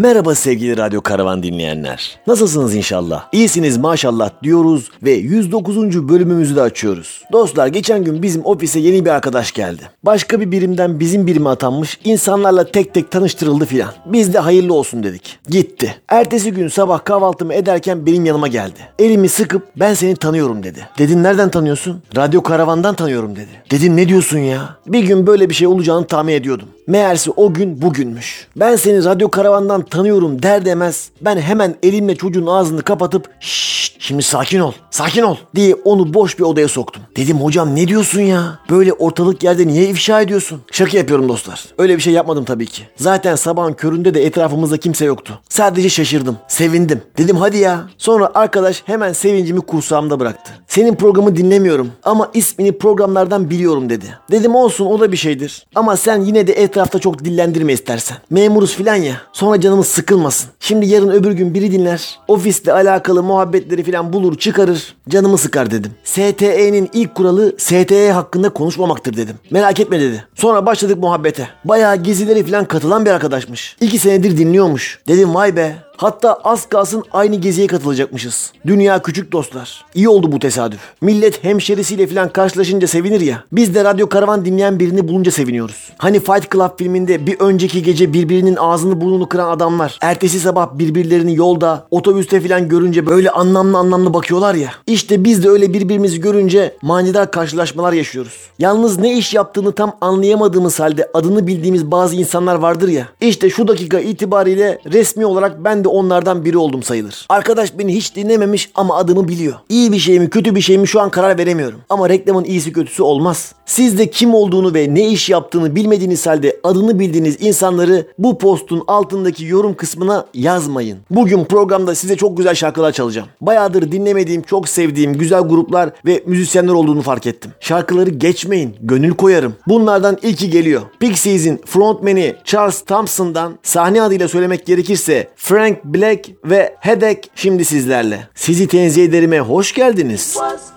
Merhaba sevgili Radyo Karavan dinleyenler. Nasılsınız inşallah? İyisiniz maşallah diyoruz ve 109. bölümümüzü de açıyoruz. Dostlar geçen gün bizim ofise yeni bir arkadaş geldi. Başka bir birimden bizim birime atanmış, insanlarla tek tek tanıştırıldı filan. Biz de hayırlı olsun dedik. Gitti. Ertesi gün sabah kahvaltımı ederken benim yanıma geldi. Elimi sıkıp ben seni tanıyorum dedi. Dedim nereden tanıyorsun? Radyo Karavan'dan tanıyorum dedi. Dedim ne diyorsun ya? Bir gün böyle bir şey olacağını tahmin ediyordum. Meğerse o gün bugünmüş. Ben seni Radyo Karavan'dan tanıyorum der demez ben hemen elimle çocuğun ağzını kapatıp şşt şimdi sakin ol sakin ol diye onu boş bir odaya soktum. Dedim hocam ne diyorsun ya? Böyle ortalık yerde niye ifşa ediyorsun? Şaka yapıyorum dostlar. Öyle bir şey yapmadım tabii ki. Zaten sabahın köründe de etrafımızda kimse yoktu. Sadece şaşırdım. Sevindim. Dedim hadi ya. Sonra arkadaş hemen sevincimi kursağımda bıraktı. Senin programı dinlemiyorum ama ismini programlardan biliyorum dedi. Dedim olsun o da bir şeydir. Ama sen yine de etrafta çok dillendirme istersen. Memuruz filan ya. Sonra canımız sıkılmasın. Şimdi yarın öbür gün biri dinler. Ofiste alakalı muhabbetleri filan bulur çıkarır. Canımı sıkar dedim. STE'nin ilk kuralı STE hakkında konuşmamaktır dedim. Merak etme dedi. Sonra başladık muhabbete. Bayağı gezileri filan katılan bir arkadaşmış. İki senedir dinliyormuş. Dedim vay be. Hatta az kalsın aynı geziye katılacakmışız. Dünya küçük dostlar. İyi oldu bu tesadüf. Millet hemşerisiyle falan karşılaşınca sevinir ya. Biz de radyo karavan dinleyen birini bulunca seviniyoruz. Hani Fight Club filminde bir önceki gece birbirinin ağzını burnunu kıran adamlar ertesi sabah birbirlerini yolda, otobüste falan görünce böyle anlamlı anlamlı bakıyorlar ya. İşte biz de öyle birbirimizi görünce manidar karşılaşmalar yaşıyoruz. Yalnız ne iş yaptığını tam anlayamadığımız halde adını bildiğimiz bazı insanlar vardır ya. İşte şu dakika itibariyle resmi olarak ben de onlardan biri oldum sayılır. Arkadaş beni hiç dinlememiş ama adımı biliyor. İyi bir şey mi kötü bir şey mi şu an karar veremiyorum. Ama reklamın iyisi kötüsü olmaz. Siz de kim olduğunu ve ne iş yaptığını bilmediğiniz halde adını bildiğiniz insanları bu postun altındaki yorum kısmına yazmayın. Bugün programda size çok güzel şarkılar çalacağım. Bayağıdır dinlemediğim, çok sevdiğim güzel gruplar ve müzisyenler olduğunu fark ettim. Şarkıları geçmeyin, gönül koyarım. Bunlardan ilki geliyor. Pixies'in frontmeni Charles Thompson'dan sahne adıyla söylemek gerekirse Frank Black ve Headache şimdi sizlerle. Sizi tenzih ederime hoş geldiniz. was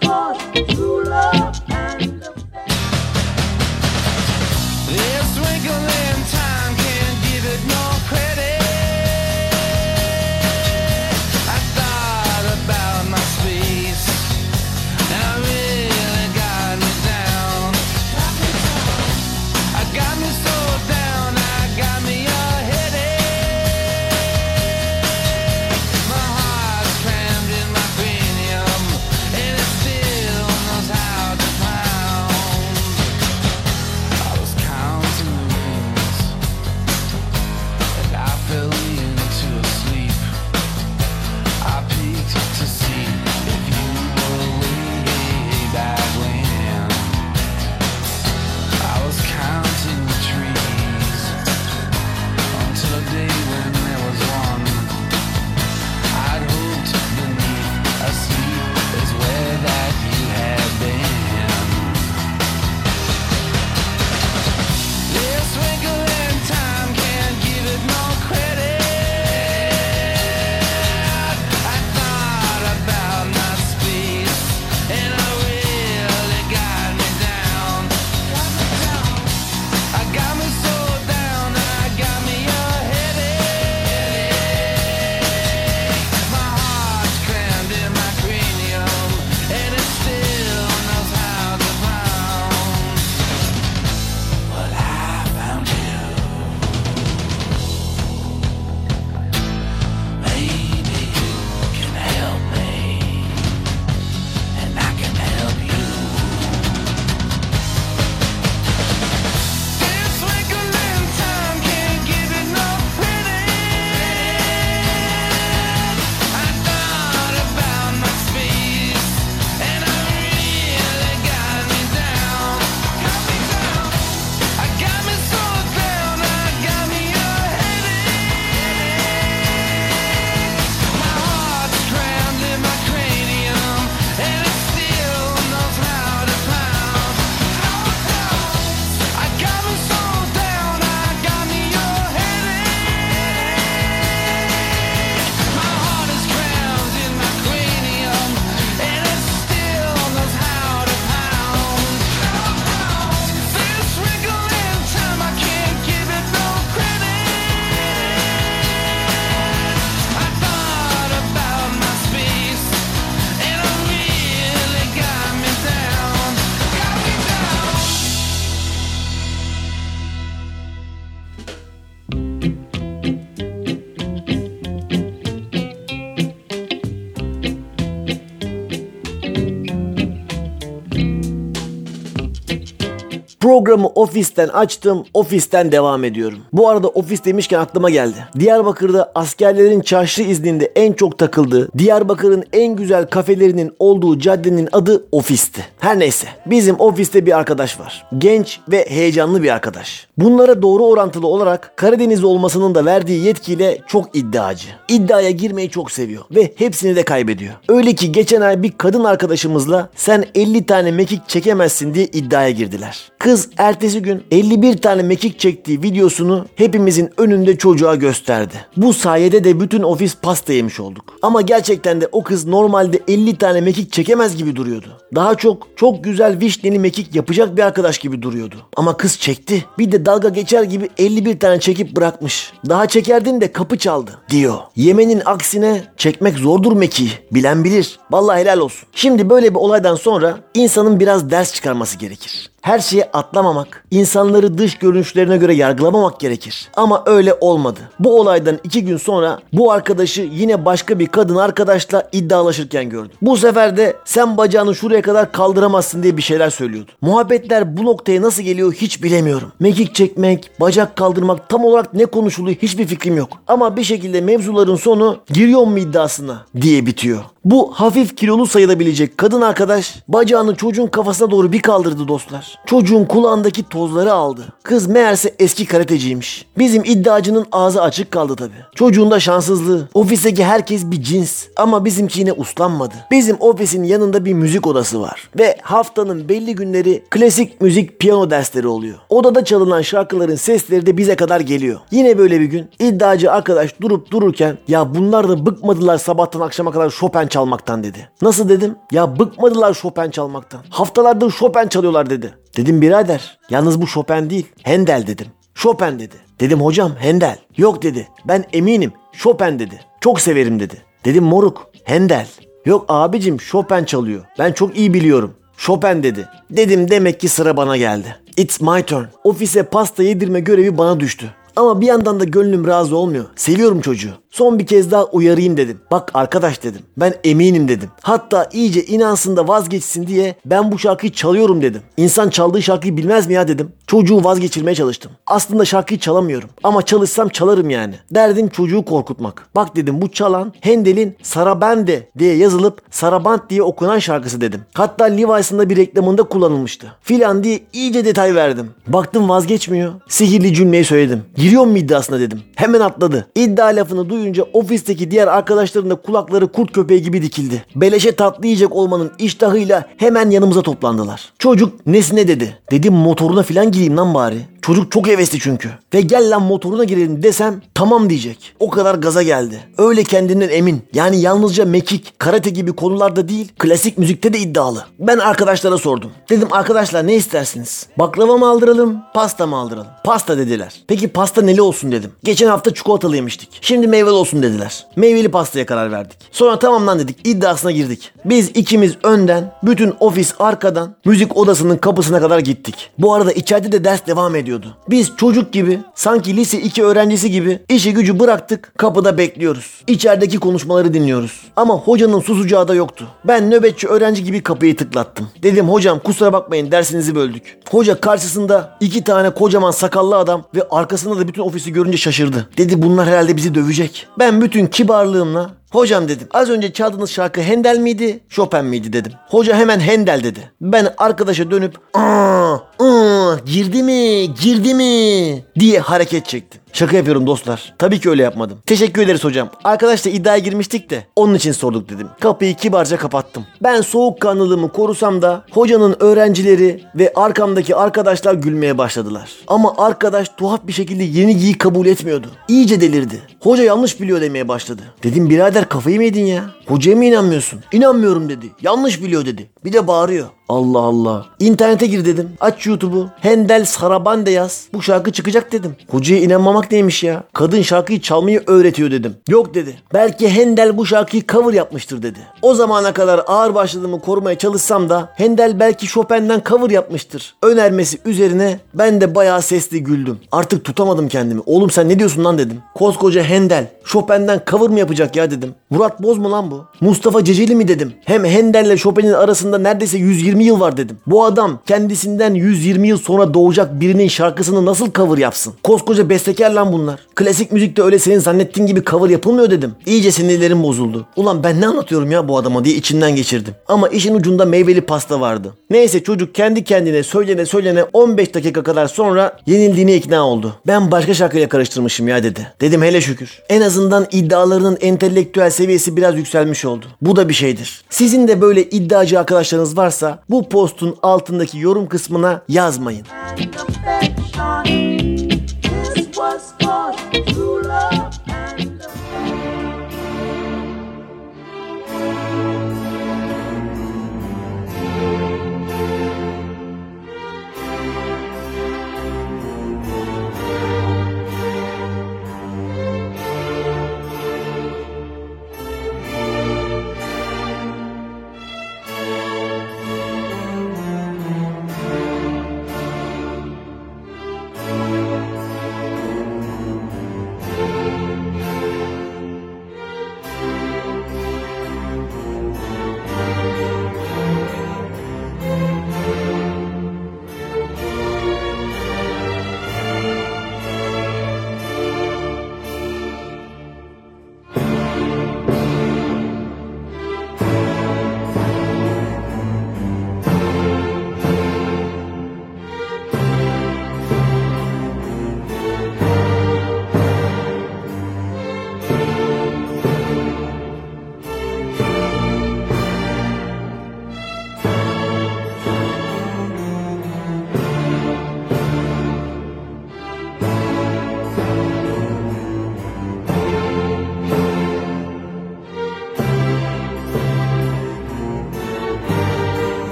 Programı ofisten açtım, ofisten devam ediyorum. Bu arada ofis demişken aklıma geldi. Diyarbakır'da askerlerin çarşı izninde en çok takıldığı, Diyarbakır'ın en güzel kafelerinin olduğu caddenin adı ofisti. Her neyse, bizim ofiste bir arkadaş var. Genç ve heyecanlı bir arkadaş. Bunlara doğru orantılı olarak Karadenizli olmasının da verdiği yetkiyle çok iddiacı. İddiaya girmeyi çok seviyor ve hepsini de kaybediyor. Öyle ki geçen ay bir kadın arkadaşımızla sen 50 tane mekik çekemezsin diye iddiaya girdiler. Kız ertesi gün 51 tane mekik çektiği videosunu hepimizin önünde çocuğa gösterdi. Bu sayede de bütün ofis pasta yemiş olduk. Ama gerçekten de o kız normalde 50 tane mekik çekemez gibi duruyordu. Daha çok çok güzel vişneli mekik yapacak bir arkadaş gibi duruyordu. Ama kız çekti. Bir de dalga geçer gibi 51 tane çekip bırakmış. Daha çekerdin de kapı çaldı diyor. Yemenin aksine çekmek zordur mekiği. Bilen bilir. Vallahi helal olsun. Şimdi böyle bir olaydan sonra insanın biraz ders çıkarması gerekir. Her şeye atlamamak, insanları dış görünüşlerine göre yargılamamak gerekir. Ama öyle olmadı. Bu olaydan iki gün sonra bu arkadaşı yine başka bir kadın arkadaşla iddialaşırken gördüm. Bu sefer de sen bacağını şuraya kadar kaldıramazsın diye bir şeyler söylüyordu. Muhabbetler bu noktaya nasıl geliyor hiç bilemiyorum. Mekik çekmek, bacak kaldırmak tam olarak ne konuşuluyor hiçbir fikrim yok. Ama bir şekilde mevzuların sonu giriyor mu iddiasına diye bitiyor. Bu hafif kilolu sayılabilecek kadın arkadaş bacağını çocuğun kafasına doğru bir kaldırdı dostlar. Çocuğun kulağındaki tozları aldı. Kız meğerse eski karateciymiş. Bizim iddiacının ağzı açık kaldı tabi. Çocuğun da şanssızlığı. Ofisteki herkes bir cins ama bizimki yine uslanmadı. Bizim ofisin yanında bir müzik odası var. Ve haftanın belli günleri klasik müzik piyano dersleri oluyor. Odada çalınan şarkıların sesleri de bize kadar geliyor. Yine böyle bir gün iddiacı arkadaş durup dururken ya bunlar da bıkmadılar sabahtan akşama kadar Chopin çalmaktan dedi. Nasıl dedim? Ya bıkmadılar Chopin çalmaktan. Haftalardır Chopin çalıyorlar dedi. Dedim birader yalnız bu Chopin değil Handel dedim. Chopin dedi. Dedim hocam Handel. Yok dedi. Ben eminim Chopin dedi. Çok severim dedi. Dedim moruk Handel. Yok abicim Chopin çalıyor. Ben çok iyi biliyorum. Chopin dedi. Dedim demek ki sıra bana geldi. It's my turn. Ofise pasta yedirme görevi bana düştü. Ama bir yandan da gönlüm razı olmuyor. Seviyorum çocuğu. Son bir kez daha uyarayım dedim. Bak arkadaş dedim. Ben eminim dedim. Hatta iyice inansın da vazgeçsin diye ben bu şarkıyı çalıyorum dedim. İnsan çaldığı şarkıyı bilmez mi ya dedim. Çocuğu vazgeçirmeye çalıştım. Aslında şarkıyı çalamıyorum. Ama çalışsam çalarım yani. Derdim çocuğu korkutmak. Bak dedim bu çalan Handel'in Sarabande diye yazılıp Saraband diye okunan şarkısı dedim. Hatta Levi's'ın da bir reklamında kullanılmıştı. Filan diye iyice detay verdim. Baktım vazgeçmiyor. Sihirli cümleyi söyledim. Giriyor mu iddiasına dedim. Hemen atladı. İddia lafını duyunca ofisteki diğer arkadaşların da kulakları kurt köpeği gibi dikildi. Beleşe tatlı yiyecek olmanın iştahıyla hemen yanımıza toplandılar. Çocuk nesine dedi. Dedim motoruna filan gireyim lan bari. Çocuk çok hevesli çünkü. Ve gel lan motoruna girelim desem tamam diyecek. O kadar gaza geldi. Öyle kendinden emin. Yani yalnızca mekik, karate gibi konularda değil, klasik müzikte de iddialı. Ben arkadaşlara sordum. Dedim arkadaşlar ne istersiniz? Baklava mı aldıralım, pasta mı aldıralım? Pasta dediler. Peki pasta neli olsun dedim. Geçen hafta çikolatalı yemiştik. Şimdi meyveli olsun dediler. Meyveli pastaya karar verdik. Sonra tamam lan dedik. iddiasına girdik. Biz ikimiz önden, bütün ofis arkadan, müzik odasının kapısına kadar gittik. Bu arada içeride de ders devam ediyordu. Biz çocuk gibi, sanki lise 2 öğrencisi gibi işi gücü bıraktık, kapıda bekliyoruz. İçerideki konuşmaları dinliyoruz. Ama hocanın susacağı da yoktu. Ben nöbetçi öğrenci gibi kapıyı tıklattım. Dedim hocam kusura bakmayın dersinizi böldük. Hoca karşısında iki tane kocaman sakallı adam ve arkasında da bütün ofisi görünce şaşırdı. Dedi bunlar herhalde bizi dövecek. Ben bütün kibarlığımla Hocam dedim az önce çaldığınız şarkı Handel miydi Chopin miydi dedim. Hoca hemen Handel dedi. Ben arkadaşa dönüp aa, aa, girdi mi girdi mi diye hareket çektim. Şaka yapıyorum dostlar. Tabii ki öyle yapmadım. Teşekkür ederiz hocam. Arkadaşla iddiaya girmiştik de onun için sorduk dedim. Kapıyı kibarca kapattım. Ben soğukkanlılığımı korusam da hocanın öğrencileri ve arkamdaki arkadaşlar gülmeye başladılar. Ama arkadaş tuhaf bir şekilde yenilgiyi kabul etmiyordu. İyice delirdi. Hoca yanlış biliyor demeye başladı. Dedim birader kafayı mı yedin ya? Hocaya mı inanmıyorsun? İnanmıyorum dedi. Yanlış biliyor dedi. Bir de bağırıyor. Allah Allah. İnternete gir dedim. Aç YouTube'u. Hendel Sarabande yaz. Bu şarkı çıkacak dedim. Hocaya inanmamak neymiş ya? Kadın şarkıyı çalmayı öğretiyor dedim. Yok dedi. Belki Hendel bu şarkıyı cover yapmıştır dedi. O zamana kadar ağır başladığımı korumaya çalışsam da Hendel belki Chopin'den cover yapmıştır. Önermesi üzerine ben de bayağı sesli güldüm. Artık tutamadım kendimi. Oğlum sen ne diyorsun lan dedim. Koskoca Hendel Chopin'den cover mı yapacak ya dedim. Murat Boz mu lan bu? Mustafa Ceceli mi dedim. Hem Hendel'le Chopin'in arasında neredeyse 120 120 yıl var dedim. Bu adam kendisinden 120 yıl sonra doğacak birinin şarkısını nasıl cover yapsın? Koskoca bestekar lan bunlar. Klasik müzikte öyle senin zannettiğin gibi cover yapılmıyor dedim. İyice sinirlerim bozuldu. Ulan ben ne anlatıyorum ya bu adama diye içimden geçirdim. Ama işin ucunda meyveli pasta vardı. Neyse çocuk kendi kendine söylene söylene 15 dakika kadar sonra yenildiğine ikna oldu. Ben başka şarkıyla karıştırmışım ya dedi. Dedim hele şükür. En azından iddialarının entelektüel seviyesi biraz yükselmiş oldu. Bu da bir şeydir. Sizin de böyle iddiacı arkadaşlarınız varsa bu postun altındaki yorum kısmına yazmayın.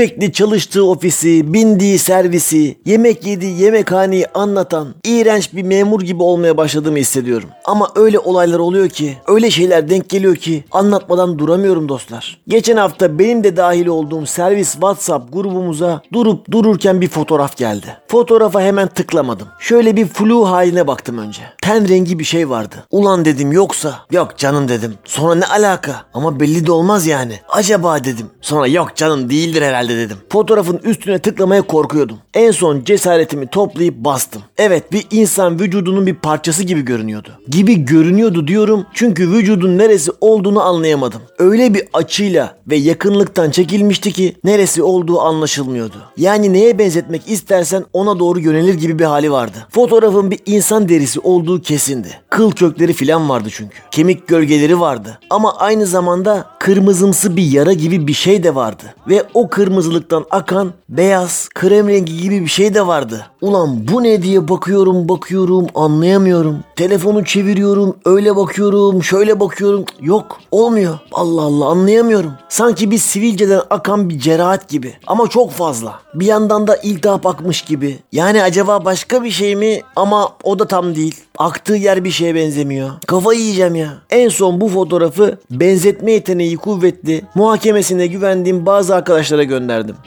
Sürekli çalıştığı ofisi, bindiği servisi, yemek yediği yemekhaneyi anlatan iğrenç bir memur gibi olmaya başladığımı hissediyorum. Ama öyle olaylar oluyor ki, öyle şeyler denk geliyor ki anlatmadan duramıyorum dostlar. Geçen hafta benim de dahil olduğum servis WhatsApp grubumuza durup dururken bir fotoğraf geldi. Fotoğrafa hemen tıklamadım. Şöyle bir flu haline baktım önce. Ten rengi bir şey vardı. Ulan dedim yoksa. Yok canım dedim. Sonra ne alaka? Ama belli de olmaz yani. Acaba dedim. Sonra yok canım değildir herhalde dedim. Fotoğrafın üstüne tıklamaya korkuyordum. En son cesaretimi toplayıp bastım. Evet bir insan vücudunun bir parçası gibi görünüyordu. Gibi görünüyordu diyorum çünkü vücudun neresi olduğunu anlayamadım. Öyle bir açıyla ve yakınlıktan çekilmişti ki neresi olduğu anlaşılmıyordu. Yani neye benzetmek istersen ona doğru yönelir gibi bir hali vardı. Fotoğrafın bir insan derisi olduğu kesindi. Kıl kökleri filan vardı çünkü. Kemik gölgeleri vardı. Ama aynı zamanda kırmızımsı bir yara gibi bir şey de vardı. Ve o kırmızılıktan akan beyaz, krem rengi gibi bir şey de vardı. Ulan bu ne diye bakıyorum bakıyorum anlayamıyorum. Telefonu çeviriyorum öyle bakıyorum şöyle bakıyorum. Yok olmuyor. Allah Allah anlayamıyorum. Sanki bir sivilceden akan bir cerahat gibi. Ama çok fazla. Bir yandan da iltihap akmış gibi. Yani acaba başka bir şey mi ama o da tam değil. Aktığı yer bir şeye benzemiyor. Kafayı yiyeceğim ya. En son bu fotoğrafı benzetme yeteneği kuvvetli, muhakemesine güvendiğim bazı arkadaşlara gönderdim.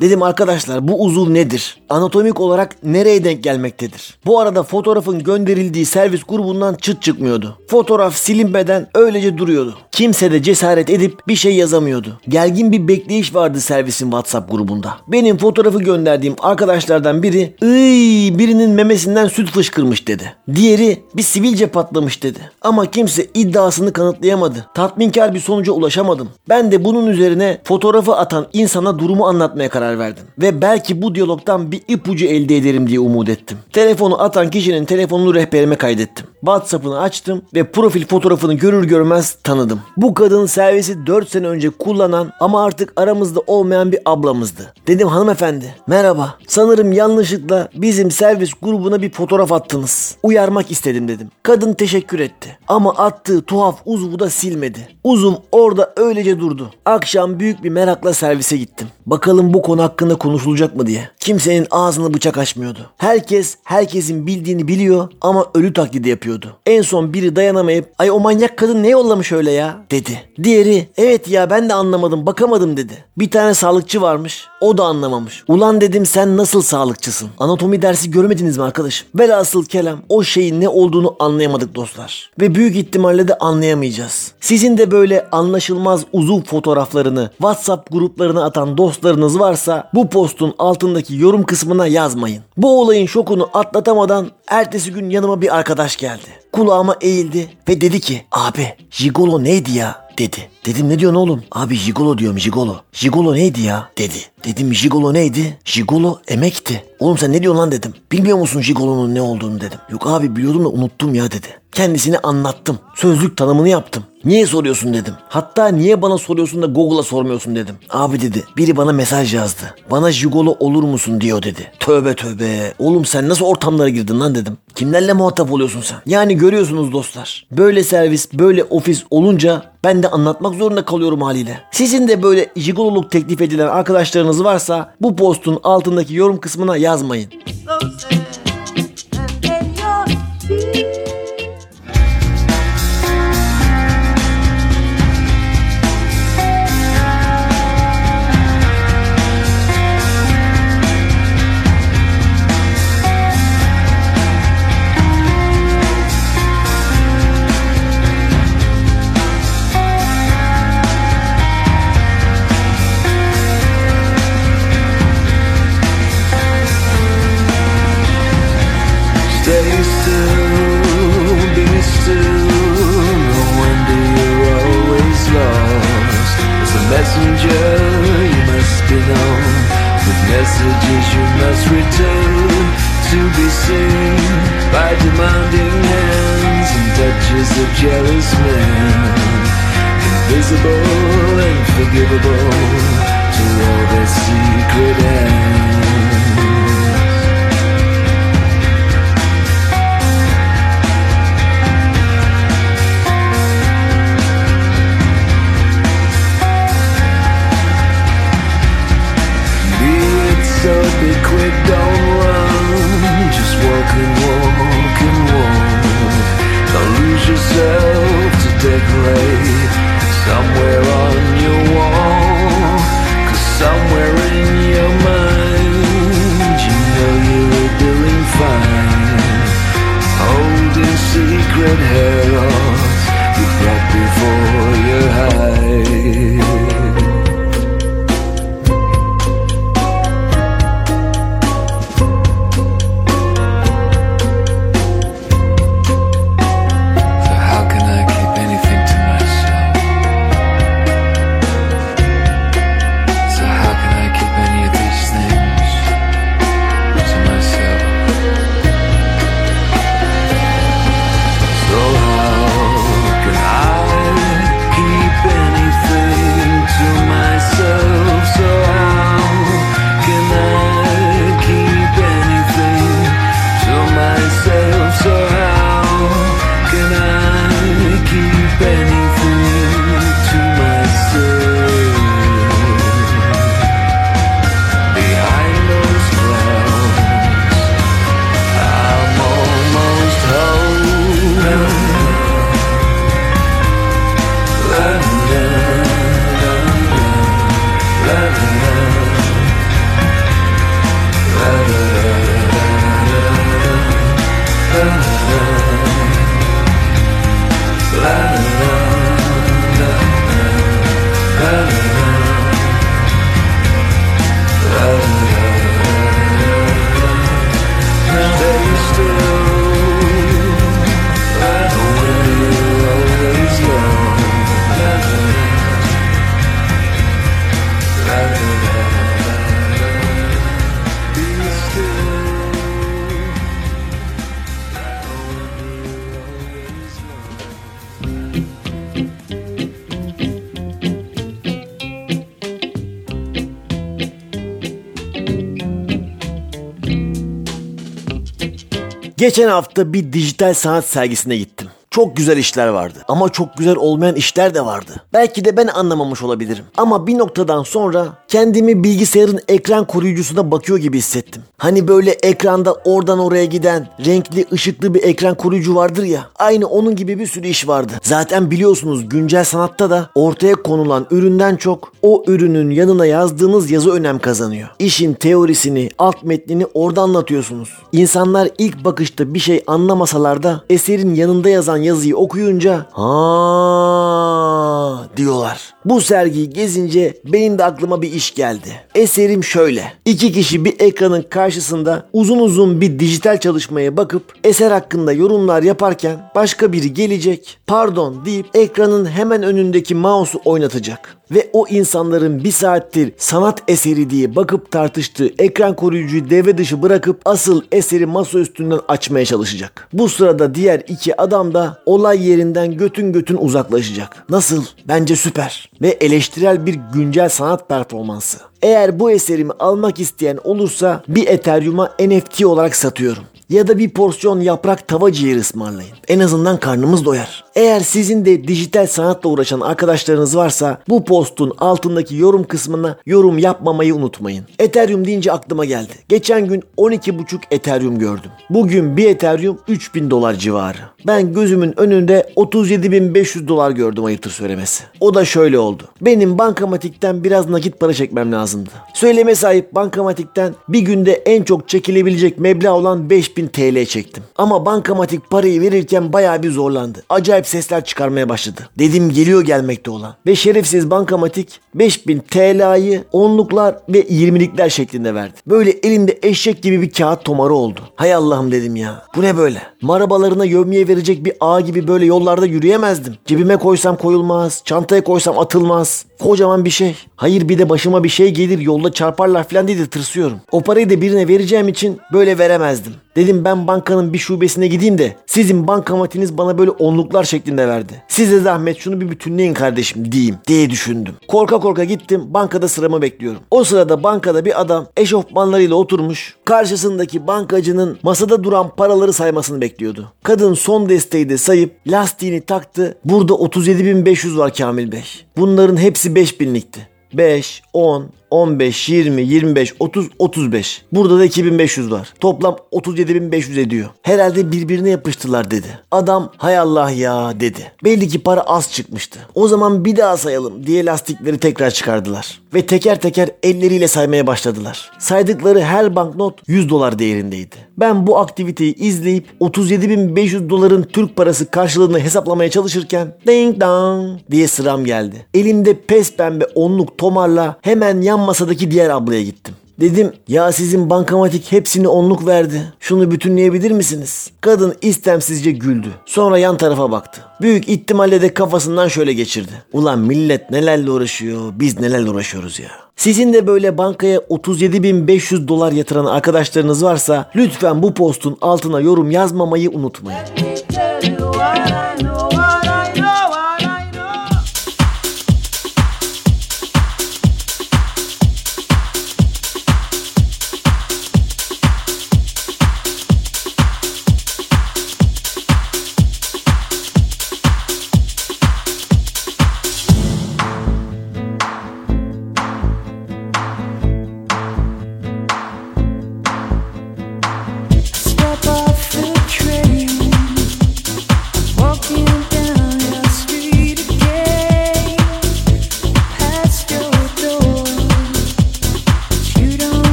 Dedim arkadaşlar bu uzuv nedir? Anatomik olarak nereye denk gelmektedir? Bu arada fotoğrafın gönderildiği servis grubundan çıt çıkmıyordu. Fotoğraf silinmeden öylece duruyordu. Kimse de cesaret edip bir şey yazamıyordu. Gergin bir bekleyiş vardı servisin WhatsApp grubunda. Benim fotoğrafı gönderdiğim arkadaşlardan biri ıy birinin memesinden süt fışkırmış dedi. Diğeri bir sivilce patlamış dedi. Ama kimse iddiasını kanıtlayamadı. Tatminkar bir sonuca ulaşamadım. Ben de bunun üzerine fotoğrafı atan insana durumu anlatmaya karar verdim. Ve belki bu diyalogtan bir ipucu elde ederim diye umut ettim. Telefonu atan kişinin telefonunu rehberime kaydettim. WhatsApp'ını açtım ve profil fotoğrafını görür görmez tanıdım. Bu kadın servisi 4 sene önce kullanan ama artık aramızda olmayan bir ablamızdı. Dedim hanımefendi merhaba. Sanırım yanlışlıkla bizim servis grubuna bir fotoğraf attınız. Uyarmak istedim dedim. Kadın teşekkür etti. Ama attığı tuhaf uzvu da silmedi. Uzum orada öylece durdu. Akşam büyük bir merakla servise gittim. Bakalım bu konu hakkında konuşulacak mı diye. Kimsenin ağzını bıçak açmıyordu. Herkes herkesin bildiğini biliyor ama ölü taklidi yapıyordu. En son biri dayanamayıp ay o manyak kadın ne yollamış öyle ya dedi. Diğeri evet ya ben de anlamadım bakamadım dedi. Bir tane sağlıkçı varmış o da anlamamış. Ulan dedim sen nasıl sağlıkçısın? Anatomi dersi görmediniz mi arkadaşım? Velhasıl kelam o şeyin ne olduğunu anlayamadık dostlar. Ve büyük ihtimalle de anlayamayacağız. Sizin de böyle anlaşılmaz uzun fotoğraflarını WhatsApp gruplarına atan dostlarınız varsa bu postun altındaki yorum kısmına yazmayın. Bu olayın şokunu atlatamadan ertesi gün yanıma bir arkadaş geldi. Kulağıma eğildi ve dedi ki abi jigolo neydi ya? dedi. Dedim ne diyorsun oğlum? Abi jigolo diyorum jigolo. Jigolo neydi ya? dedi. Dedim jigolo neydi? Jigolo emekti. Oğlum sen ne diyorsun lan dedim. Bilmiyor musun jigolonun ne olduğunu dedim. Yok abi biliyordum da unuttum ya dedi. Kendisine anlattım. Sözlük tanımını yaptım. Niye soruyorsun dedim. Hatta niye bana soruyorsun da Google'a sormuyorsun dedim. Abi dedi biri bana mesaj yazdı. Bana jigolo olur musun diyor dedi. Tövbe tövbe. Oğlum sen nasıl ortamlara girdin lan dedim. Kimlerle muhatap oluyorsun sen? Yani görüyorsunuz dostlar. Böyle servis, böyle ofis olunca ben de anlatmak zorunda kalıyorum haliyle. Sizin de böyle jigololuk teklif edilen arkadaşlarınız varsa bu postun altındaki yorum kısmına yazmayın. Messages you must return to be seen by demanding hands and touches of jealous men. Invisible and forgivable to all their secret ends. somewhere on your wall. Cause somewhere in your mind You know you were doing fine. Holding secret heralds you've brought before your eyes. Geçen hafta bir dijital sanat sergisine gittim. Çok güzel işler vardı ama çok güzel olmayan işler de vardı. Belki de ben anlamamış olabilirim. Ama bir noktadan sonra kendimi bilgisayarın ekran koruyucusuna bakıyor gibi hissettim. Hani böyle ekranda oradan oraya giden renkli ışıklı bir ekran koruyucu vardır ya. Aynı onun gibi bir sürü iş vardı. Zaten biliyorsunuz güncel sanatta da ortaya konulan üründen çok o ürünün yanına yazdığınız yazı önem kazanıyor. İşin teorisini, alt metnini orada anlatıyorsunuz. İnsanlar ilk bakışta bir şey anlamasalar da eserin yanında yazan yazıyı okuyunca ha diyorlar. Bu sergiyi gezince benim de aklıma bir iş geldi. Eserim şöyle. İki kişi bir ekranın karşısında uzun uzun bir dijital çalışmaya bakıp eser hakkında yorumlar yaparken başka biri gelecek pardon deyip ekranın hemen önündeki mouse'u oynatacak. Ve o insanların bir saattir sanat eseri diye bakıp tartıştığı ekran koruyucuyu devre dışı bırakıp asıl eseri masa üstünden açmaya çalışacak. Bu sırada diğer iki adam da olay yerinden götün götün uzaklaşacak. Nasıl? Bence süper. Ve eleştirel bir güncel sanat performansı. Eğer bu eserimi almak isteyen olursa bir Ethereum'a NFT olarak satıyorum ya da bir porsiyon yaprak tava ciğeri ısmarlayın. En azından karnımız doyar. Eğer sizin de dijital sanatla uğraşan arkadaşlarınız varsa bu postun altındaki yorum kısmına yorum yapmamayı unutmayın. Ethereum deyince aklıma geldi. Geçen gün 12,5 Ethereum gördüm. Bugün bir Ethereum 3000 dolar civarı. Ben gözümün önünde 37.500 dolar gördüm ayıptır söylemesi. O da şöyle oldu. Benim bankamatikten biraz nakit para çekmem lazımdı. Söyleme sahip bankamatikten bir günde en çok çekilebilecek meblağ olan 5000 TL çektim. Ama bankamatik parayı verirken bayağı bir zorlandı. Acayip sesler çıkarmaya başladı. Dedim geliyor gelmekte olan. Ve şerefsiz bankamatik 5000 TL'yi onluklar ve 20'likler şeklinde verdi. Böyle elimde eşek gibi bir kağıt tomarı oldu. Hay Allah'ım dedim ya. Bu ne böyle? Marabalarına yövmiye verecek bir ağ gibi böyle yollarda yürüyemezdim. Cebime koysam koyulmaz. Çantaya koysam atılmaz. Kocaman bir şey. Hayır bir de başıma bir şey gelir yolda çarparlar falan diye de tırsıyorum. O parayı da birine vereceğim için böyle veremezdim. Dedim ben bankanın bir şubesine gideyim de sizin bankamatiniz bana böyle onluklar şeklinde verdi. Size zahmet şunu bir bütünleyin kardeşim diyeyim diye düşündüm. Korka korka gittim bankada sıramı bekliyorum. O sırada bankada bir adam eşofmanlarıyla oturmuş karşısındaki bankacının masada duran paraları saymasını bekliyordu. Kadın son desteği de sayıp lastiğini taktı. Burada 37.500 var Kamil Bey. Bunların hepsi 5000'likti. 5, 10, 15, 20, 25, 30, 35. Burada da 2500 var. Toplam 37500 ediyor. Herhalde birbirine yapıştılar dedi. Adam hay Allah ya dedi. Belli ki para az çıkmıştı. O zaman bir daha sayalım diye lastikleri tekrar çıkardılar. Ve teker teker elleriyle saymaya başladılar. Saydıkları her banknot 100 dolar değerindeydi. Ben bu aktiviteyi izleyip 37500 doların Türk parası karşılığını hesaplamaya çalışırken ding dong diye sıram geldi. Elimde pes pembe onluk tomarla hemen yan yan masadaki diğer ablaya gittim. Dedim ya sizin bankamatik hepsini onluk verdi. Şunu bütünleyebilir misiniz? Kadın istemsizce güldü. Sonra yan tarafa baktı. Büyük ihtimalle de kafasından şöyle geçirdi. Ulan millet nelerle uğraşıyor biz nelerle uğraşıyoruz ya. Sizin de böyle bankaya 37.500 dolar yatıran arkadaşlarınız varsa lütfen bu postun altına yorum yazmamayı unutmayın.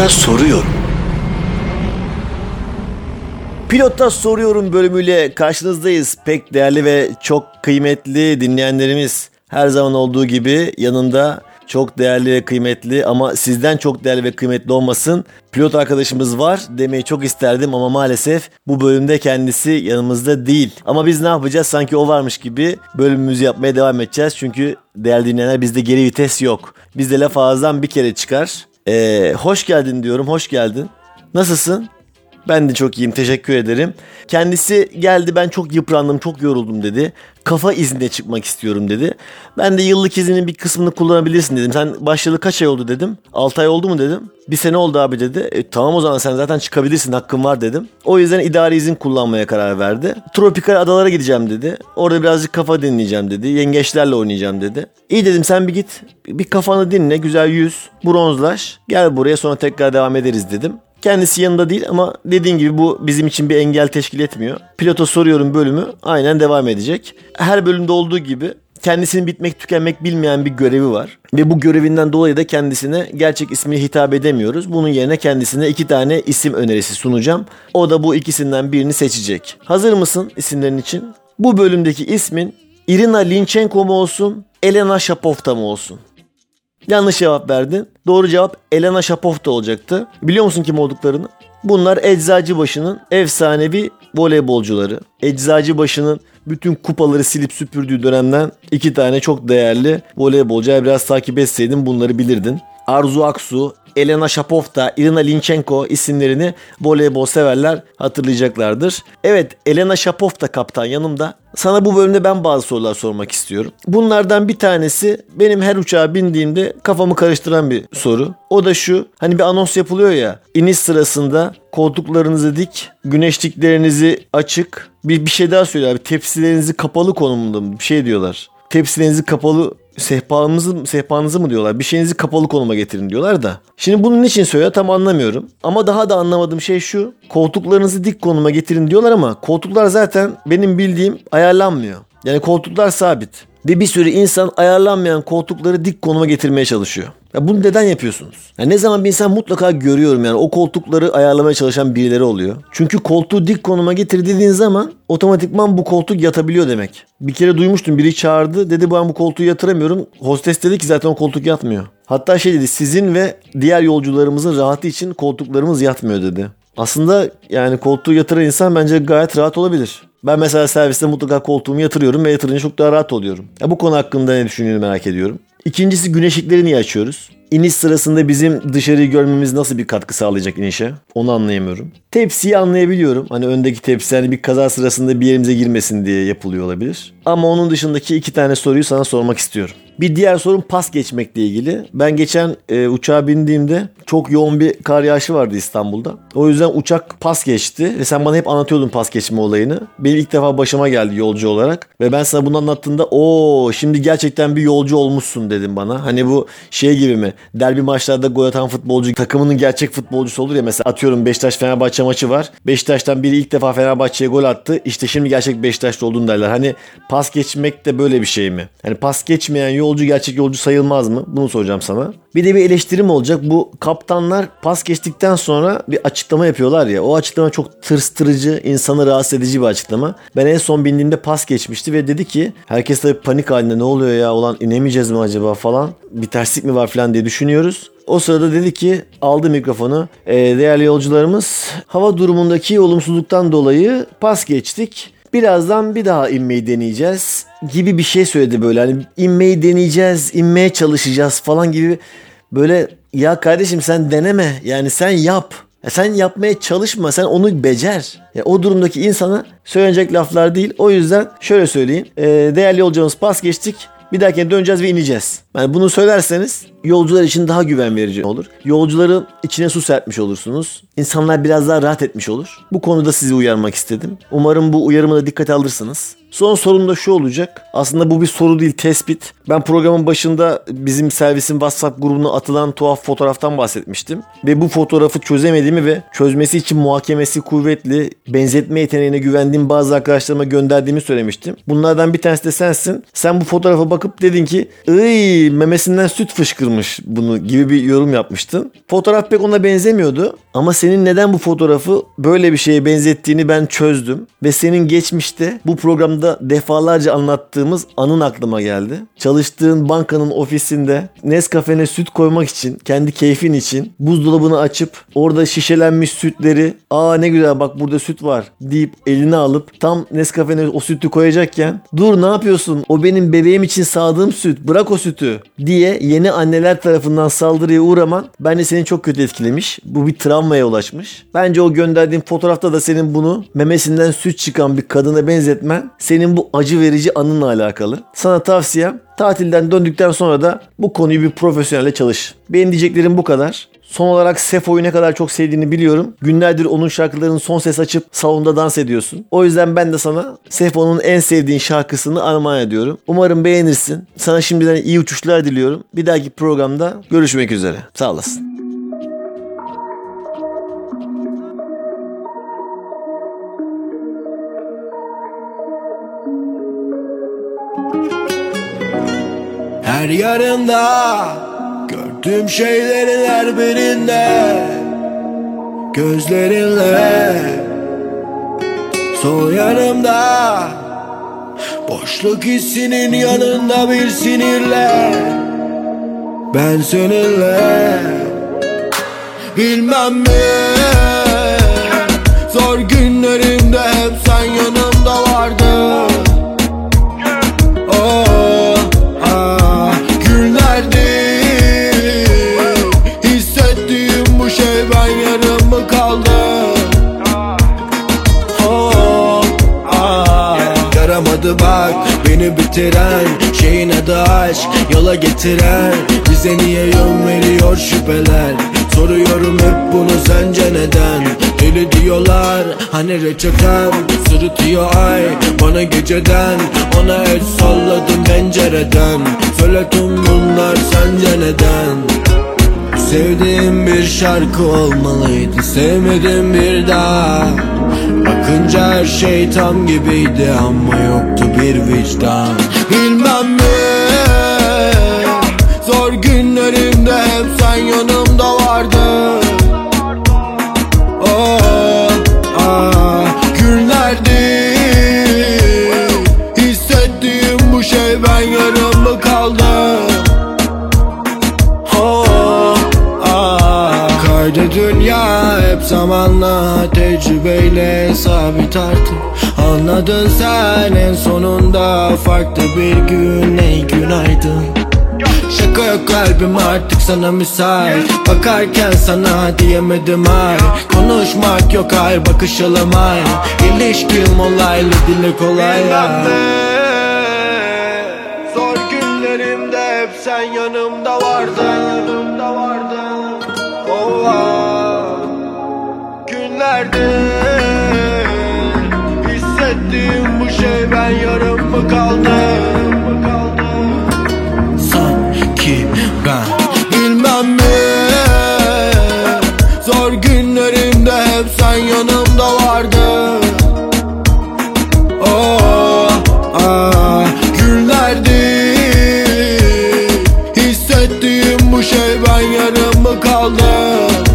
Pilota soruyorum. Pilota soruyorum bölümüyle karşınızdayız. Pek değerli ve çok kıymetli dinleyenlerimiz. Her zaman olduğu gibi yanında çok değerli ve kıymetli ama sizden çok değerli ve kıymetli olmasın. Pilot arkadaşımız var demeyi çok isterdim ama maalesef bu bölümde kendisi yanımızda değil. Ama biz ne yapacağız? Sanki o varmış gibi bölümümüzü yapmaya devam edeceğiz. Çünkü değerli dinleyenler bizde geri vites yok. Bizde laf ağızdan bir kere çıkar. Ee, hoş geldin diyorum. Hoş geldin. Nasılsın? Ben de çok iyiyim teşekkür ederim. Kendisi geldi ben çok yıprandım çok yoruldum dedi. Kafa iznine çıkmak istiyorum dedi. Ben de yıllık izinin bir kısmını kullanabilirsin dedim. Sen başlayalı kaç ay oldu dedim. 6 ay oldu mu dedim. Bir sene oldu abi dedi. E, tamam o zaman sen zaten çıkabilirsin hakkın var dedim. O yüzden idari izin kullanmaya karar verdi. Tropikal adalara gideceğim dedi. Orada birazcık kafa dinleyeceğim dedi. Yengeçlerle oynayacağım dedi. İyi dedim sen bir git bir kafanı dinle güzel yüz bronzlaş. Gel buraya sonra tekrar devam ederiz dedim. Kendisi yanında değil ama dediğin gibi bu bizim için bir engel teşkil etmiyor. Pilota soruyorum bölümü aynen devam edecek. Her bölümde olduğu gibi kendisinin bitmek tükenmek bilmeyen bir görevi var. Ve bu görevinden dolayı da kendisine gerçek ismiyle hitap edemiyoruz. Bunun yerine kendisine iki tane isim önerisi sunacağım. O da bu ikisinden birini seçecek. Hazır mısın isimlerin için? Bu bölümdeki ismin Irina Linchenko mu olsun, Elena Shapovta mı olsun? Yanlış cevap verdin. Doğru cevap Elena Shapovta olacaktı. Biliyor musun kim olduklarını? Bunlar Eczacıbaşı'nın efsanevi voleybolcuları. Eczacıbaşı'nın bütün kupaları silip süpürdüğü dönemden iki tane çok değerli voleybolcu. Biraz takip etseydin bunları bilirdin. Arzu Aksu, Elena Shapovta, Irina Linchenko isimlerini voleybol severler hatırlayacaklardır. Evet Elena Shapovta kaptan yanımda. Sana bu bölümde ben bazı sorular sormak istiyorum. Bunlardan bir tanesi benim her uçağa bindiğimde kafamı karıştıran bir soru. O da şu hani bir anons yapılıyor ya iniş sırasında koltuklarınızı dik, güneşliklerinizi açık. Bir, bir şey daha söylüyor tepsilerinizi kapalı konumunda bir şey diyorlar. Tepsilerinizi kapalı sehpanızı, sehpanızı mı diyorlar? Bir şeyinizi kapalı konuma getirin diyorlar da. Şimdi bunun için söylüyor tam anlamıyorum. Ama daha da anlamadığım şey şu. Koltuklarınızı dik konuma getirin diyorlar ama koltuklar zaten benim bildiğim ayarlanmıyor. Yani koltuklar sabit. Ve bir sürü insan ayarlanmayan koltukları dik konuma getirmeye çalışıyor. Ya bunu neden yapıyorsunuz? Ya ne zaman bir insan mutlaka görüyorum yani o koltukları ayarlamaya çalışan birileri oluyor. Çünkü koltuğu dik konuma getir zaman otomatikman bu koltuk yatabiliyor demek. Bir kere duymuştum biri çağırdı dedi ben bu koltuğu yatıramıyorum. Hostes dedi ki zaten o koltuk yatmıyor. Hatta şey dedi sizin ve diğer yolcularımızın rahatı için koltuklarımız yatmıyor dedi. Aslında yani koltuğu yatıran insan bence gayet rahat olabilir. Ben mesela serviste mutlaka koltuğumu yatırıyorum ve yatırınca çok daha rahat oluyorum. Ya bu konu hakkında ne düşündüğünü merak ediyorum. İkincisi güneşlikleri niye açıyoruz? İniş sırasında bizim dışarıyı görmemiz nasıl bir katkı sağlayacak inişe? Onu anlayamıyorum. Tepsiyi anlayabiliyorum. Hani öndeki tepsi hani bir kaza sırasında bir yerimize girmesin diye yapılıyor olabilir. Ama onun dışındaki iki tane soruyu sana sormak istiyorum. Bir diğer sorun pas geçmekle ilgili. Ben geçen e, uçağa bindiğimde çok yoğun bir kar yağışı vardı İstanbul'da. O yüzden uçak pas geçti ve sen bana hep anlatıyordun pas geçme olayını. Benim ilk defa başıma geldi yolcu olarak ve ben sana bunu anlattığımda o şimdi gerçekten bir yolcu olmuşsun dedim bana. Hani bu şey gibi mi? Derbi maçlarda gol atan futbolcu takımının gerçek futbolcusu olur ya mesela atıyorum Beşiktaş Fenerbahçe maçı var. Beşiktaş'tan biri ilk defa Fenerbahçe'ye gol attı. İşte şimdi gerçek Beşiktaşlı olduğunu derler. Hani pas geçmek de böyle bir şey mi? Hani pas geçmeyen yolcu gerçek yolcu sayılmaz mı? Bunu soracağım sana. Bir de bir eleştirim olacak. Bu kaptanlar pas geçtikten sonra bir açıklama yapıyorlar ya. O açıklama çok tırstırıcı, insanı rahatsız edici bir açıklama. Ben en son bindiğimde pas geçmişti ve dedi ki herkes tabii panik halinde ne oluyor ya ulan inemeyeceğiz mi acaba falan. Bir terslik mi var falan diye düşünüyoruz. O sırada dedi ki aldı mikrofonu. "Ee, değerli yolcularımız hava durumundaki olumsuzluktan dolayı pas geçtik. Birazdan bir daha inmeyi deneyeceğiz gibi bir şey söyledi böyle. Hani inmeyi deneyeceğiz, inmeye çalışacağız falan gibi böyle ya kardeşim sen deneme yani sen yap. Ya sen yapmaya çalışma sen onu becer. Ya o durumdaki insana söylenecek laflar değil. O yüzden şöyle söyleyeyim. Ee, değerli yolcumuz pas geçtik. Bir dahakine döneceğiz ve ineceğiz. Yani bunu söylerseniz yolcular için daha güven verici olur. Yolcuların içine su serpmiş olursunuz. İnsanlar biraz daha rahat etmiş olur. Bu konuda sizi uyarmak istedim. Umarım bu uyarımı da dikkate alırsınız. Son sorum da şu olacak. Aslında bu bir soru değil tespit. Ben programın başında bizim servisin WhatsApp grubuna atılan tuhaf fotoğraftan bahsetmiştim. Ve bu fotoğrafı çözemediğimi ve çözmesi için muhakemesi kuvvetli, benzetme yeteneğine güvendiğim bazı arkadaşlarıma gönderdiğimi söylemiştim. Bunlardan bir tanesi de sensin. Sen bu fotoğrafa bakıp dedin ki ıy memesinden süt fışkırmış yaptırmış bunu gibi bir yorum yapmıştın. Fotoğraf pek ona benzemiyordu ama senin neden bu fotoğrafı böyle bir şeye benzettiğini ben çözdüm. Ve senin geçmişte bu programda defalarca anlattığımız anın aklıma geldi. Çalıştığın bankanın ofisinde Nescafe'ne süt koymak için, kendi keyfin için buzdolabını açıp orada şişelenmiş sütleri aa ne güzel bak burada süt var deyip eline alıp tam Nescafe'ne o sütü koyacakken dur ne yapıyorsun o benim bebeğim için sağdığım süt bırak o sütü diye yeni anneler tarafından saldırıya uğraman bence seni çok kötü etkilemiş. Bu bir travmaya ulaşmış. Bence o gönderdiğin fotoğrafta da senin bunu memesinden süt çıkan bir kadına benzetmen senin bu acı verici anınla alakalı. Sana tavsiyem tatilden döndükten sonra da bu konuyu bir profesyonelle çalış. Benim diyeceklerim bu kadar. Son olarak Sefo'yu ne kadar çok sevdiğini biliyorum. Günlerdir onun şarkılarını son ses açıp salonda dans ediyorsun. O yüzden ben de sana Sefo'nun en sevdiğin şarkısını armağan ediyorum. Umarım beğenirsin. Sana şimdiden iyi uçuşlar diliyorum. Bir dahaki programda görüşmek üzere. Sağ olasın. Her yarında gördüğüm şeylerin her birinde Gözlerinle. Sol yanımda Boşluk hissinin yanında bir sinirle. Ben seninle Bilmem mi? Zor günlerimde hep sen yanımda yaramadı bak beni bitiren Şeyin adı aşk yola getiren Bize niye yön veriyor şüpheler? Soruyorum hep bunu sence neden? Deli diyorlar hani reçetem Sırıtıyor ay bana geceden Ona el salladım pencereden. Söyle tüm bunlar sence neden? Sevdiğim bir şarkı olmalıydı Sevmedim bir daha Bakınca her şey tam gibiydi Ama yoktu bir vicdan. Bilmem mi Zor günlerimde hep sen yanımda vardın. Oh, ah, günlerdir Hissettiğim bu şey ben yarım mı kaldım. Oh, ah. Kaydı dünya zamanla Tecrübeyle sabit artık. Anladın sen en sonunda Farklı bir gün ey günaydın. Şaka yok kalbim artık sana müsait. Bakarken sana diyemedim ay. Konuşmak yok ay bakışalım ay İlişkim olaylı dili kolay ya Zor günlerimde hep sen yanımda şey ben yarım mı kaldım? Sanki ben Bilmem mi? Zor günlerimde hep sen yanımda vardın. Oh, ah, günlerdir Hissettiğim bu şey ben yarım mı kaldım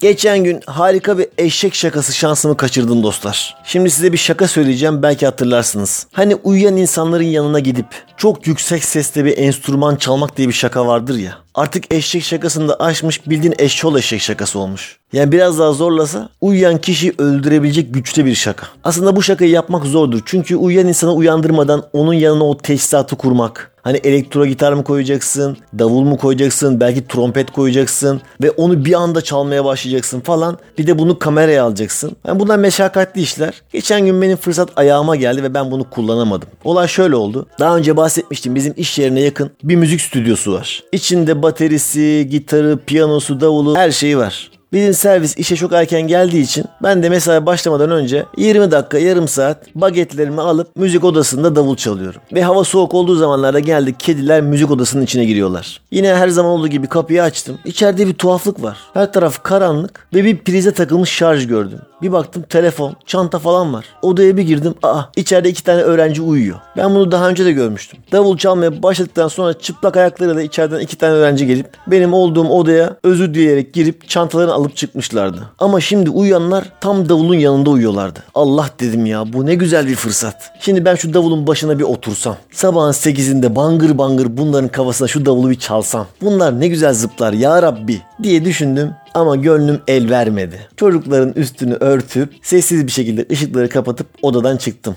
Geçen gün harika bir eşek şakası şansımı kaçırdım dostlar. Şimdi size bir şaka söyleyeceğim belki hatırlarsınız. Hani uyuyan insanların yanına gidip çok yüksek sesle bir enstrüman çalmak diye bir şaka vardır ya. Artık eşek şakasını da aşmış bildiğin eşşol eşek şakası olmuş. Yani biraz daha zorlasa uyuyan kişi öldürebilecek güçte bir şaka. Aslında bu şakayı yapmak zordur. Çünkü uyuyan insanı uyandırmadan onun yanına o teçhizatı kurmak. Hani elektro gitar mı koyacaksın, davul mu koyacaksın, belki trompet koyacaksın ve onu bir anda çalmaya başlayacaksın falan. Bir de bunu kameraya alacaksın. Yani bunlar meşakkatli işler. Geçen gün benim fırsat ayağıma geldi ve ben bunu kullanamadım. Olay şöyle oldu. Daha önce bahsetmiştim bizim iş yerine yakın bir müzik stüdyosu var. İçinde baterisi, gitarı, piyanosu, davulu her şeyi var. Bizim servis işe çok erken geldiği için ben de mesai başlamadan önce 20 dakika yarım saat bagetlerimi alıp müzik odasında davul çalıyorum. Ve hava soğuk olduğu zamanlarda geldik kediler müzik odasının içine giriyorlar. Yine her zaman olduğu gibi kapıyı açtım. İçeride bir tuhaflık var. Her taraf karanlık ve bir prize takılmış şarj gördüm. Bir baktım telefon, çanta falan var. Odaya bir girdim. Aa içeride iki tane öğrenci uyuyor. Ben bunu daha önce de görmüştüm. Davul çalmaya başladıktan sonra çıplak ayaklarıyla içeriden iki tane öğrenci gelip benim olduğum odaya özür dileyerek girip çantalarını alıp çıkmışlardı. Ama şimdi uyuyanlar tam davulun yanında uyuyorlardı. Allah dedim ya bu ne güzel bir fırsat. Şimdi ben şu davulun başına bir otursam. Sabahın 8'inde bangır bangır bunların kafasına şu davulu bir çalsam. Bunlar ne güzel zıplar ya Rabbi diye düşündüm. Ama gönlüm el vermedi. Çocukların üstünü örtüp sessiz bir şekilde ışıkları kapatıp odadan çıktım.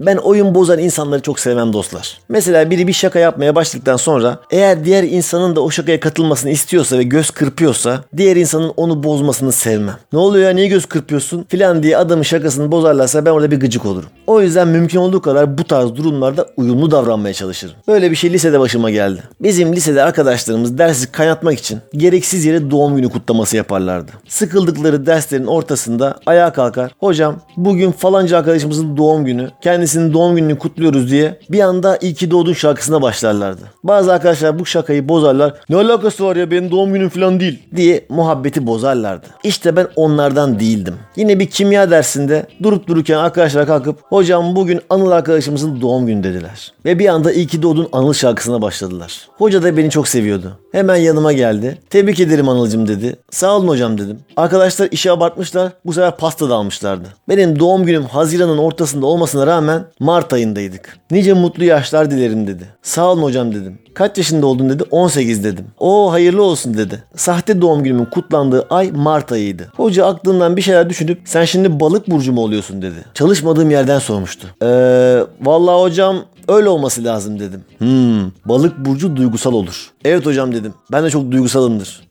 Ben oyun bozan insanları çok sevmem dostlar. Mesela biri bir şaka yapmaya başladıktan sonra eğer diğer insanın da o şakaya katılmasını istiyorsa ve göz kırpıyorsa diğer insanın onu bozmasını sevmem. Ne oluyor ya niye göz kırpıyorsun filan diye adamın şakasını bozarlarsa ben orada bir gıcık olurum. O yüzden mümkün olduğu kadar bu tarz durumlarda uyumlu davranmaya çalışırım. Böyle bir şey lisede başıma geldi. Bizim lisede arkadaşlarımız dersi kaynatmak için gereksiz yere doğum günü kutlaması yaparlardı. Sıkıldıkları derslerin ortasında ayağa kalkar. Hocam bugün falanca arkadaşımızın doğum günü. Kendisinin doğum gününü kutluyoruz diye bir anda iyi ki doğdun şarkısına başlarlardı. Bazı arkadaşlar bu şakayı bozarlar. Ne alakası var ya benim doğum günüm falan değil diye muhabbeti bozarlardı. İşte ben onlardan değildim. Yine bir kimya dersinde durup dururken arkadaşlar kalkıp hocam bugün Anıl arkadaşımızın doğum günü dediler. Ve bir anda iyi ki doğdun Anıl şarkısına başladılar. Hoca da beni çok seviyordu. Hemen yanıma geldi. Tebrik ederim Anıl'cım dedi. Sağ olun hocam dedim. Arkadaşlar işe abartmışlar. Bu sefer pasta da almışlardı. Benim doğum günüm Haziran'ın ortasında olmasına rağmen Mart ayındaydık. Nice mutlu yaşlar dilerim dedi. Sağ olun hocam dedim. Kaç yaşında oldun dedi. 18 dedim. O hayırlı olsun dedi. Sahte doğum günümün kutlandığı ay Mart ayıydı. Hoca aklından bir şeyler düşünüp sen şimdi balık burcu mu oluyorsun dedi. Çalışmadığım yerden sormuştu. Eee vallahi hocam öyle olması lazım dedim. Hmm balık burcu duygusal olur. Evet hocam dedim. Ben de çok duygusalımdır.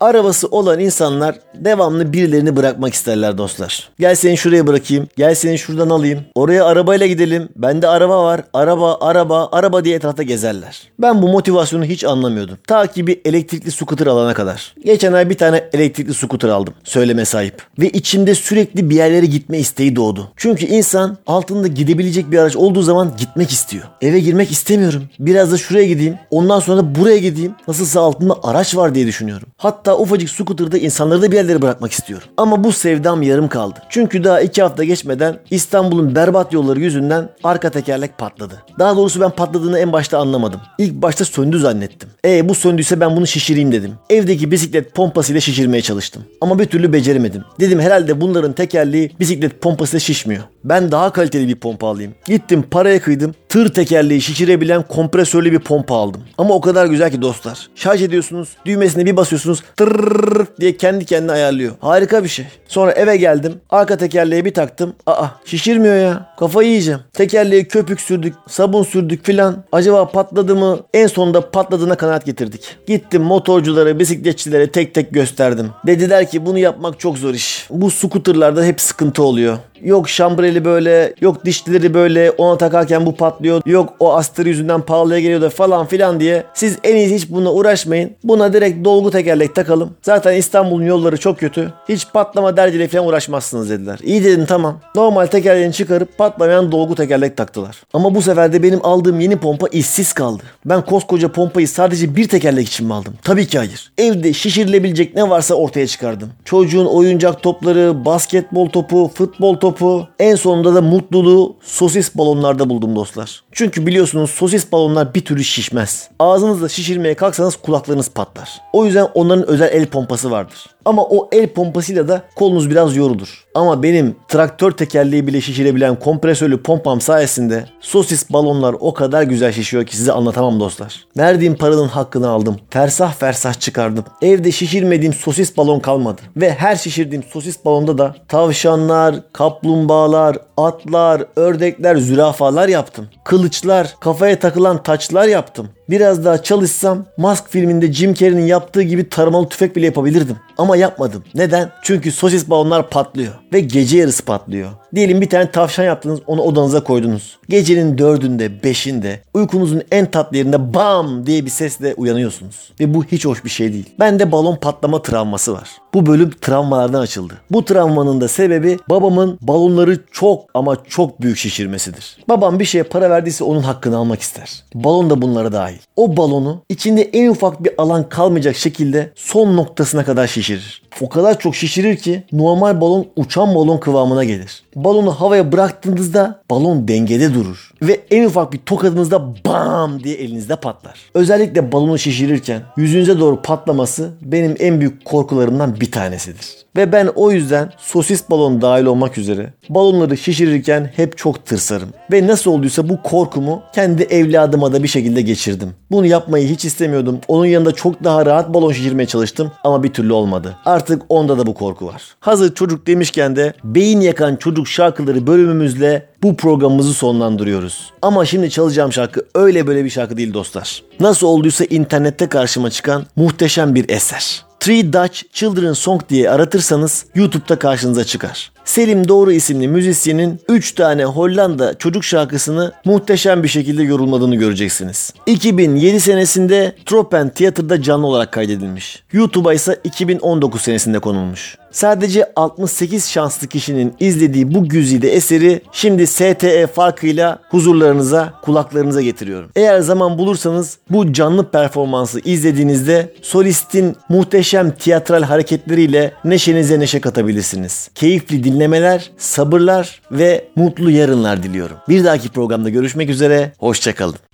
Arabası olan insanlar devamlı birilerini bırakmak isterler dostlar. Gel seni şuraya bırakayım. Gel seni şuradan alayım. Oraya arabayla gidelim. Bende araba var. Araba, araba, araba diye etrafta gezerler. Ben bu motivasyonu hiç anlamıyordum. Ta ki bir elektrikli scooter alana kadar. Geçen ay bir tane elektrikli scooter aldım. Söyleme sahip. Ve içimde sürekli bir yerlere gitme isteği doğdu. Çünkü insan altında gidebilecek bir araç olduğu zaman gitmek istiyor. Eve girmek istemiyorum. Biraz da şuraya gideyim. Ondan sonra da buraya gideyim. Nasılsa altında araç var diye düşünüyorum. Hatta ufacık scooter'da insanları da bir yerlere bırakmak istiyorum. Ama bu sevdam yarım kaldı. Çünkü daha iki hafta geçmeden İstanbul'un berbat yolları yüzünden arka tekerlek patladı. Daha doğrusu ben patladığını en başta anlamadım. İlk başta söndü zannettim. E bu söndüyse ben bunu şişireyim dedim. Evdeki bisiklet pompasıyla şişirmeye çalıştım. Ama bir türlü beceremedim. Dedim herhalde bunların tekerleği bisiklet pompasıyla şişmiyor. Ben daha kaliteli bir pompa alayım. Gittim paraya kıydım. Tır tekerleği şişirebilen kompresörlü bir pompa aldım. Ama o kadar güzel ki dostlar. Şarj ediyorsunuz, düğmesine bir basıyorsunuz. Tırrrr diye kendi kendine ayarlıyor. Harika bir şey. Sonra eve geldim. Arka tekerleğe bir taktım. Aa şişirmiyor ya. Kafayı yiyeceğim. Tekerleğe köpük sürdük, sabun sürdük filan. Acaba patladı mı? En sonunda patladığına kanaat getirdik. Gittim motorculara, bisikletçilere tek tek gösterdim. Dediler ki bunu yapmak çok zor iş. Bu skuterlarda hep sıkıntı oluyor. Yok şambreli böyle, yok dişlileri böyle, ona takarken bu patlıyor. Yok o astır yüzünden pahalıya geliyor da falan filan diye. Siz en iyisi hiç bununla uğraşmayın. Buna direkt dolgu tekerlek takalım. Zaten İstanbul'un yolları çok kötü. Hiç patlama derdiyle falan uğraşmazsınız dediler. İyi dedim tamam. Normal tekerleğini çıkarıp patlamayan dolgu tekerlek taktılar. Ama bu sefer de benim aldığım yeni pompa işsiz kaldı. Ben koskoca pompayı sadece bir tekerlek için mi aldım? Tabii ki hayır. Evde şişirilebilecek ne varsa ortaya çıkardım. Çocuğun oyuncak topları, basketbol topu, futbol topu. En sonunda da mutluluğu sosis balonlarda buldum dostlar. Çünkü biliyorsunuz sosis balonlar bir türlü şişmez. Ağzınızla şişirmeye kalksanız kulaklarınız patlar. O yüzden onların özel el pompası vardır. Ama o el pompasıyla da kolunuz biraz yorulur. Ama benim traktör tekerleği bile şişirebilen kompresörlü pompam sayesinde sosis balonlar o kadar güzel şişiyor ki size anlatamam dostlar. Verdiğim paranın hakkını aldım. Fersah fersah çıkardım. Evde şişirmediğim sosis balon kalmadı. Ve her şişirdiğim sosis balonda da tavşanlar, kaplumbağalar, atlar, ördekler, zürafalar yaptım. Kılıçlar, kafaya takılan taçlar yaptım. Biraz daha çalışsam Mask filminde Jim Carrey'nin yaptığı gibi taramalı tüfek bile yapabilirdim. Ama yapmadım. Neden? Çünkü sosis balonlar patlıyor. Ve gece yarısı patlıyor. Diyelim bir tane tavşan yaptınız onu odanıza koydunuz. Gecenin dördünde, beşinde uykunuzun en tatlı yerinde bam diye bir sesle uyanıyorsunuz. Ve bu hiç hoş bir şey değil. Bende balon patlama travması var. Bu bölüm travmalardan açıldı. Bu travmanın da sebebi babamın balonları çok ama çok büyük şişirmesidir. Babam bir şeye para verdiyse onun hakkını almak ister. Balon da bunlara dahil. O balonu içinde en ufak bir alan kalmayacak şekilde son noktasına kadar şişirir. O kadar çok şişirir ki normal balon uçan balon kıvamına gelir. Balonu havaya bıraktığınızda balon dengede durur. Ve en ufak bir tokadınızda bam diye elinizde patlar. Özellikle balonu şişirirken yüzünüze doğru patlaması benim en büyük korkularımdan bir tanesidir. Ve ben o yüzden sosis balon dahil olmak üzere balonları şişirirken hep çok tırsarım. Ve nasıl olduysa bu korkumu kendi evladıma da bir şekilde geçirdim. Bunu yapmayı hiç istemiyordum. Onun yanında çok daha rahat balon şişirmeye çalıştım ama bir türlü olmadı. Artık onda da bu korku var. Hazır çocuk demişken de beyin yakan çocuk şarkıları bölümümüzle bu programımızı sonlandırıyoruz. Ama şimdi çalacağım şarkı öyle böyle bir şarkı değil dostlar. Nasıl olduysa internette karşıma çıkan muhteşem bir eser. Three Dutch Children Song diye aratırsanız YouTube'da karşınıza çıkar. Selim Doğru isimli müzisyenin 3 tane Hollanda çocuk şarkısını muhteşem bir şekilde yorulmadığını göreceksiniz. 2007 senesinde Tropen Tiyatro'da canlı olarak kaydedilmiş. YouTube'a ise 2019 senesinde konulmuş. Sadece 68 şanslı kişinin izlediği bu güzide eseri şimdi STE farkıyla huzurlarınıza, kulaklarınıza getiriyorum. Eğer zaman bulursanız bu canlı performansı izlediğinizde solistin muhteşem tiyatral hareketleriyle neşenize neşe katabilirsiniz. Keyifli dinlemeler, sabırlar ve mutlu yarınlar diliyorum. Bir dahaki programda görüşmek üzere, hoşçakalın.